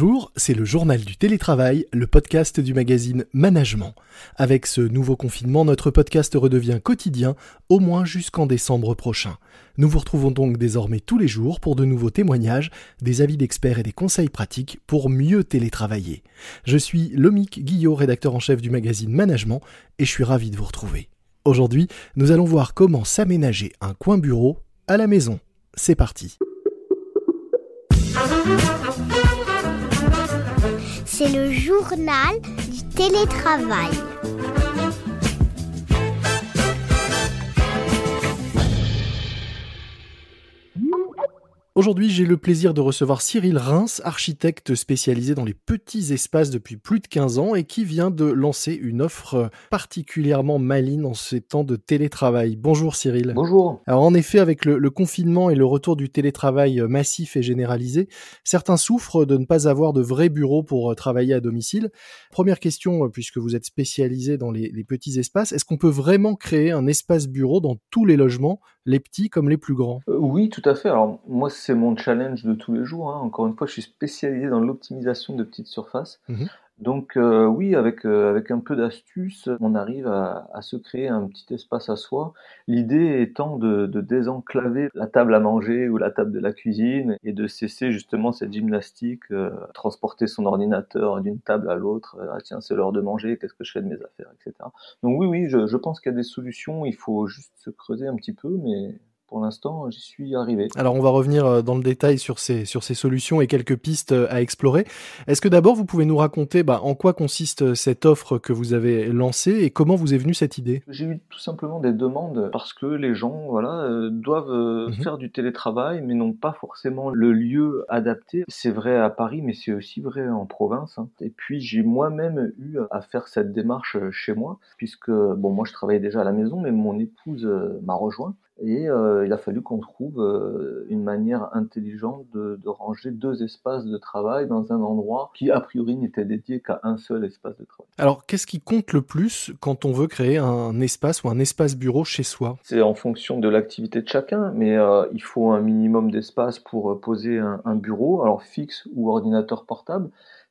Bonjour, c'est le journal du télétravail, le podcast du magazine Management. Avec ce nouveau confinement, notre podcast redevient quotidien, au moins jusqu'en décembre prochain. Nous vous retrouvons donc désormais tous les jours pour de nouveaux témoignages, des avis d'experts et des conseils pratiques pour mieux télétravailler. Je suis Lomic Guillot, rédacteur en chef du magazine Management, et je suis ravi de vous retrouver. Aujourd'hui, nous allons voir comment s'aménager un coin bureau à la maison. C'est parti. C'est le journal du télétravail. Aujourd'hui, j'ai le plaisir de recevoir Cyril Reims, architecte spécialisé dans les petits espaces depuis plus de 15 ans et qui vient de lancer une offre particulièrement maligne en ces temps de télétravail. Bonjour Cyril. Bonjour. Alors en effet, avec le, confinement et le retour du télétravail massif et généralisé, certains souffrent de ne pas avoir de vrais bureaux pour travailler à domicile. Première question, puisque vous êtes spécialisé dans les, les petits espaces, est-ce qu'on peut vraiment créer un espace bureau dans tous les logements, les petits comme les plus grands? Euh, Oui, tout à fait. Alors moi, c'est mon challenge de tous les jours. Hein. Encore une fois, je suis spécialisé dans l'optimisation de petites surfaces. Mmh Donc euh, oui, avec, euh, avec un peu d'astuce, on arrive à, se créer un petit espace à soi. L'idée étant de, désenclaver la table à manger ou la table de la cuisine et de cesser justement cette gymnastique, transporter son ordinateur d'une table à l'autre. ah tiens, c'est l'heure de manger, qu'est-ce que je fais de mes affaires, etc. Donc oui, oui, je, je pense qu'il y a des solutions. Il faut juste se creuser un petit peu, mais pour l'instant, j'y suis arrivé. Alors, on va revenir euh, dans le détail sur ces, sur ces solutions et quelques pistes euh, à explorer. Est-ce que d'abord, vous pouvez nous raconter bah, en quoi consiste euh, cette offre que vous avez lancée et comment vous est venue cette idée? J'ai eu tout simplement des demandes parce que les gens voilà, doivent mhm. faire du télétravail, mais n'ont pas forcément le lieu adapté. C'est vrai à Paris, mais c'est aussi vrai en province. Hein. Et puis, j'ai moi-même eu à faire cette démarche chez moi, puisque, bon, moi, je travaillais déjà à la maison, mais mon épouse m'a rejoint. Et euh, il a fallu qu'on trouve euh, une manière intelligente de, de, ranger deux espaces de travail dans un endroit qui, a priori, n'était dédié qu'à un seul espace de travail. Alors, qu'est-ce qui compte le plus quand on veut créer un espace ou un espace bureau chez soi? C'est en fonction de l'activité de chacun, mais euh, il faut un minimum d'espace pour poser un, un bureau, alors fixe ou ordinateur portable.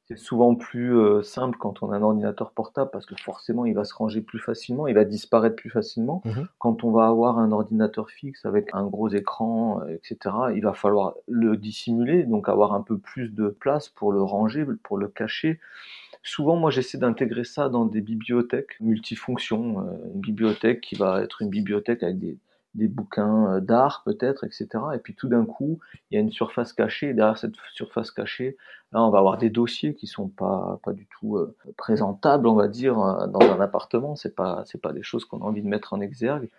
C'est souvent plus euh, simple quand on a un ordinateur portable parce que forcément il va se ranger plus facilement, il va disparaître plus facilement. Mmh quand on va avoir un ordinateur fixe avec un gros écran, euh, etc., il va falloir le dissimuler, donc avoir un peu plus de place pour le ranger, pour le cacher. Souvent, moi, j'essaie d'intégrer ça dans des bibliothèques multifonctions. Euh, une bibliothèque qui va être une bibliothèque avec des, des bouquins euh, d'art peut-être, etc. Et puis tout d'un coup, il y a une surface cachée. Derrière cette surface cachée, là, on va avoir des dossiers qui sont pas pas du tout euh, présentables, on va dire, euh, dans un appartement. C'est pas c'est pas des choses qu'on a envie de mettre en exergue.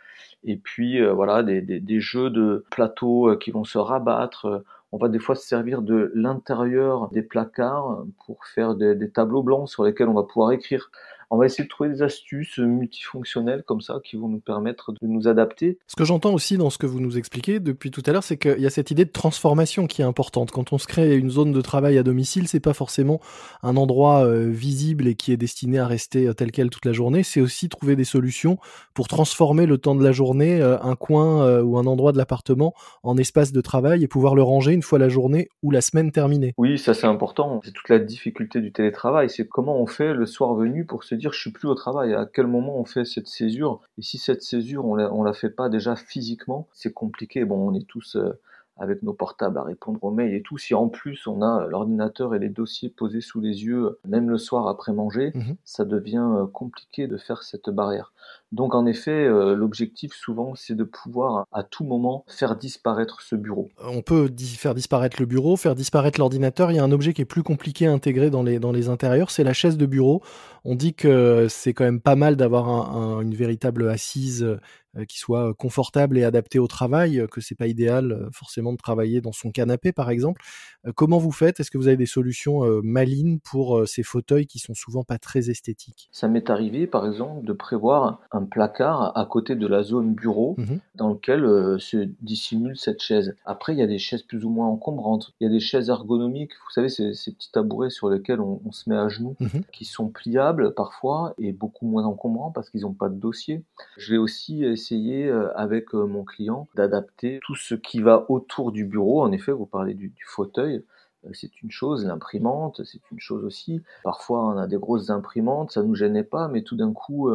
Et puis voilà, des, des, des jeux de plateaux qui vont se rabattre. On va des fois se servir de l'intérieur des placards pour faire des tableaux blancs sur lesquels on va pouvoir écrire on va essayer de trouver des astuces multifonctionnelles comme ça qui vont nous permettre de nous adapter. Ce que j'entends aussi dans ce que vous nous expliquez depuis tout à l'heure, c'est qu'il y a cette idée de transformation qui est importante. Quand on se crée une zone de travail à domicile, c'est pas forcément un endroit euh, visible et qui est destiné à rester euh, tel quel toute la journée. C'est aussi trouver des solutions pour transformer le temps de la journée, euh, un coin ou un endroit de l'appartement en espace de travail et pouvoir le ranger une fois la journée ou la semaine terminée. Oui, ça c'est important. C'est toute la difficulté du télétravail. C'est comment on fait le soir venu pour se dire je suis plus au travail, à quel moment on fait cette césure? Et si cette césure on la, la fait pas déjà physiquement, c'est compliqué. Bon, on est tous euh, avec nos portables à répondre aux mails et tout. Si en plus on a l'ordinateur et les dossiers posés sous les yeux, même le soir après manger, mhm. ça devient euh, compliqué de faire cette barrière. Donc en effet, euh, l'objectif souvent, c'est de pouvoir à tout moment faire disparaître ce bureau. On peut faire disparaître le bureau, faire disparaître l'ordinateur. Il y a un objet qui est plus compliqué à intégrer dans les, dans les intérieurs, c'est la chaise de bureau. On dit que c'est quand même pas mal d'avoir une véritable assise euh, qui soit confortable et adaptée au travail, que c'est pas idéal forcément de travailler dans son canapé par exemple. Comment vous faites? Est-ce que vous avez des solutions malines pour ces fauteuils qui sont souvent pas très esthétiques? Ça m'est arrivé par exemple de prévoir un placard à côté de la zone bureau mmh dans lequel euh, se dissimule cette chaise. Après, il y a des chaises plus ou moins encombrantes. Il y a des chaises ergonomiques, vous savez, ces, ces petits tabourets sur lesquels on, on se met à genoux, mmh qui sont pliables parfois et beaucoup moins encombrants parce qu'ils n'ont pas de dossier. Je vais aussi essayer euh, avec euh, mon client d'adapter tout ce qui va autour du bureau. En effet, vous parlez du, du fauteuil. c'est une chose, l'imprimante, c'est une chose aussi. Parfois, on a des grosses imprimantes, ça nous gênait pas, mais tout d'un coup,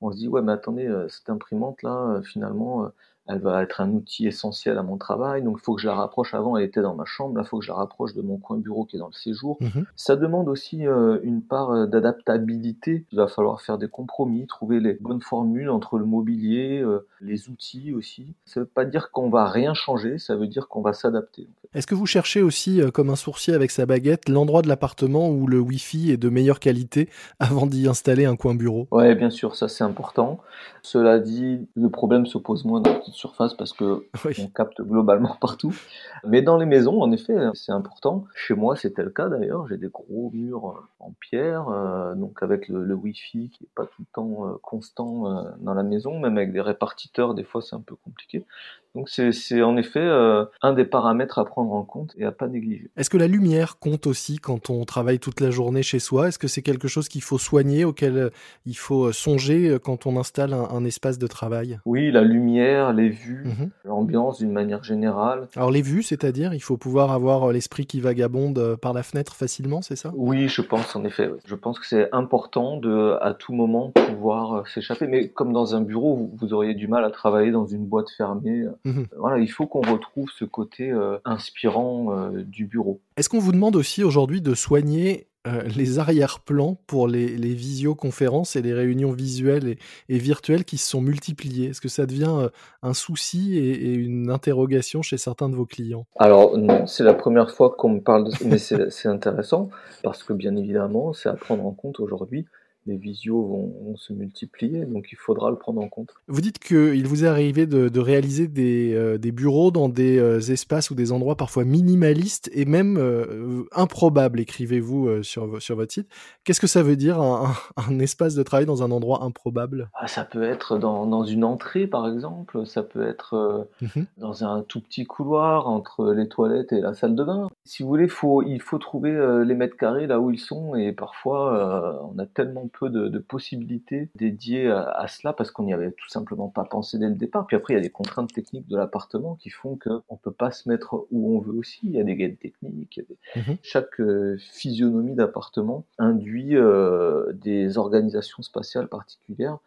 on se dit, ouais, mais attendez, cette imprimante-là, finalement, elle va être un outil essentiel à mon travail, donc il faut que je la rapproche. Avant, elle était dans ma chambre, là, il faut que je la rapproche de mon coin bureau qui est dans le séjour. Mhm. Ça demande aussi euh, une part euh, d'adaptabilité. Il va falloir faire des compromis, trouver les bonnes formules entre le mobilier, euh, les outils aussi. Ça ne veut pas dire qu'on va rien changer, ça veut dire qu'on va s'adapter. Est-ce que vous cherchez aussi, comme un sourcier avec sa baguette, l'endroit de l'appartement où le Wi-Fi est de meilleure qualité avant d'y installer un coin bureau? Oui, bien sûr, ça c'est important. Cela dit, le problème se pose moins dans la petite surface parce que on capte globalement partout. Mais dans les maisons, en effet, c'est important. Chez moi, c'était le cas d'ailleurs. J'ai des gros murs en pierre, euh, donc avec le, le, Wi-Fi qui est pas tout le temps euh, constant euh, dans la maison, même avec des répartiteurs, des fois c'est un peu compliqué. Donc c'est en effet euh, un des paramètres à prendre en compte et à pas négliger. Est-ce que la lumière compte aussi quand on travaille toute la journée chez soi? Est-ce que c'est quelque chose qu'il faut soigner, auquel euh, il faut euh, songer quand on installe un, espace de travail? Oui, la lumière, les vues, mhm. l'ambiance d'une manière générale. Alors les vues, c'est-à-dire il faut pouvoir avoir l'esprit qui vagabonde par la fenêtre facilement, c'est ça? Oui, je pense en effet. Je pense que c'est important de à tout moment pouvoir s'échapper. Mais comme dans un bureau, vous auriez du mal à travailler dans une boîte fermée Mhm. Voilà, il faut qu'on retrouve ce côté euh, inspirant euh, du bureau. Est-ce qu'on vous demande aussi aujourd'hui de soigner euh, les arrière-plans pour les, visioconférences et les réunions visuelles et, virtuelles qui se sont multipliées? Est-ce que ça devient un souci et, une interrogation chez certains de vos clients? Alors non, c'est la première fois qu'on me parle de ça, mais c'est intéressant parce que bien évidemment, c'est à prendre en compte aujourd'hui les visios vont, se multiplier, donc il faudra le prendre en compte. Vous dites qu'il vous est arrivé de, réaliser euh, des, bureaux dans des euh, espaces ou des endroits parfois minimalistes et même euh, improbables, écrivez-vous sur, sur votre site. Qu'est-ce que ça veut dire un, espace de travail dans un endroit improbable? Ah, Ça peut être dans, une entrée par exemple, ça peut être mhm. dans un tout petit couloir entre les toilettes et la salle de bain. Si vous voulez, faut, il faut trouver les mètres carrés là où ils sont et parfois on a tellement peu de, possibilités dédiées à, cela parce qu'on n'y avait tout simplement pas pensé dès le départ. Puis après, il y a des contraintes techniques de l'appartement qui font qu'on ne peut pas se mettre où on veut aussi. Il y a des gaines techniques. Mhm. Chaque euh, physionomie d'appartement induit euh, des organisations spatiales particulières.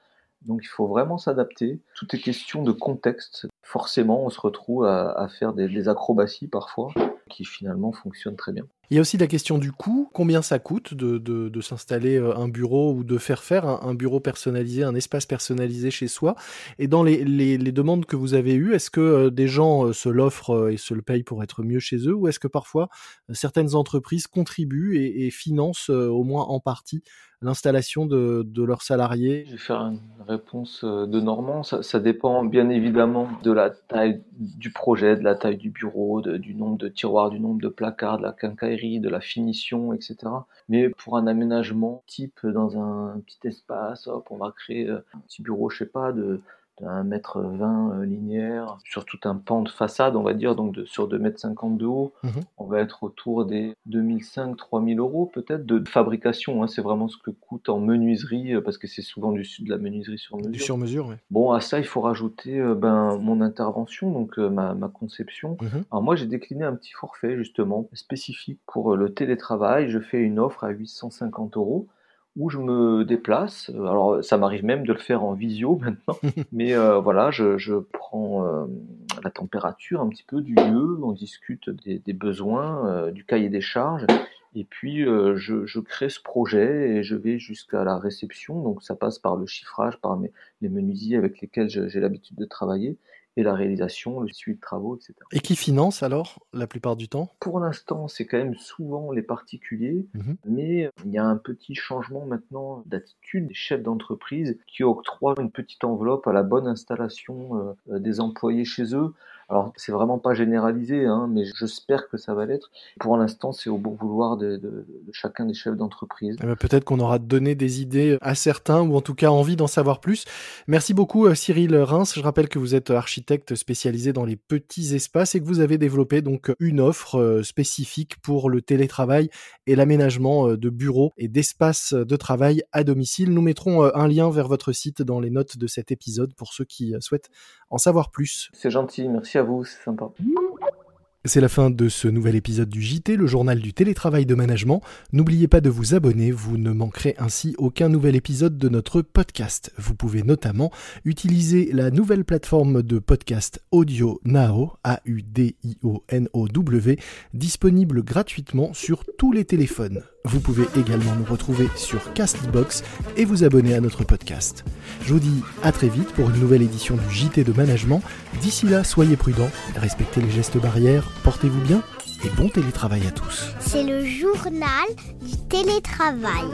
Donc il faut vraiment s'adapter. Tout est question de contexte. Forcément, on se retrouve à, faire des acrobaties parfois qui finalement fonctionnent très bien. Il y a aussi la question du coût. Combien ça coûte de, de, s'installer euh, un bureau ou de faire faire un, bureau personnalisé, un espace personnalisé chez soi? Et dans les, les, demandes que vous avez eues, est-ce que euh, des gens euh, se l'offrent et se le payent pour être mieux chez eux? Ou est-ce que parfois certaines entreprises contribuent et, financent au moins en partie l'installation de, de, leurs salariés? Je vais faire une réponse de Normand. Ça, dépend bien évidemment de la taille du projet, de la taille du bureau, de, du nombre de tiroirs, du nombre de placards, de la quincaillerie de la finition, etc. Mais pour un aménagement type dans un petit espace, hop, on va créer un petit bureau, je sais pas, de d'un mètre vingt euh, linéaire sur tout un pan de façade, on va dire, donc de, sur 2 mètres 50 de haut. Mhm. On va être autour des 2005-3000 euros peut-être de fabrication. Hein. c'est vraiment ce que coûte en menuiserie, euh, parce que c'est souvent du, de la menuiserie sur mesure. Du sur mesure, oui. Bon, à ça, il faut rajouter euh, ben, mon intervention, donc ma, ma, conception. Mhm. Alors moi, j'ai décliné un petit forfait, justement, spécifique pour le télétravail. Je fais une offre à 850 euros où je me déplace. Euh, alors ça m'arrive même de le faire en visio maintenant, mais euh, voilà, je, je prends euh, la température un petit peu du lieu, on discute des, des besoins, du cahier des charges, et puis je, je, crée ce projet et je vais jusqu'à la réception. Donc ça passe par le chiffrage, par mes, les menuisiers avec lesquels j'ai l'habitude de travailler, et la réalisation, le suivi de travaux, etc. Et qui finance alors la plupart du temps? Pour l'instant, c'est quand même souvent les particuliers, mhm. mais il y a un petit changement maintenant d'attitude des chefs d'entreprise qui octroient une petite enveloppe à la bonne installation euh, des employés chez eux. Alors, c'est vraiment pas généralisé, hein, mais j'espère que ça va l'être. Pour l'instant, c'est au bon vouloir de, de, de chacun des chefs d'entreprise. Eh ben, peut-être qu'on aura donné des idées à certains, ou en tout cas envie d'en savoir plus. Merci beaucoup, euh, Cyril Reims. Je rappelle que vous êtes architecte spécialisé dans les petits espaces et que vous avez développé donc une offre euh, spécifique pour le télétravail et l'aménagement euh, de bureaux et d'espaces de travail à domicile. Nous mettrons un lien vers votre site dans les notes de cet épisode pour ceux qui souhaitent en savoir plus. C'est gentil, C'est la fin de ce nouvel épisode du JT, le journal du télétravail de management. N'oubliez pas de vous abonner, vous ne manquerez ainsi aucun nouvel épisode de notre podcast. Vous pouvez notamment utiliser la nouvelle plateforme de podcast Audio Now, A-U-D-I-O-N-O-W, disponible gratuitement sur tous les téléphones. Vous pouvez également nous retrouver sur Castbox et vous abonner à notre podcast. Je vous dis à très vite pour une nouvelle édition du JT de management. D'ici là, soyez prudents, respectez les gestes barrières, portez-vous bien et bon télétravail à tous. C'est le journal du télétravail.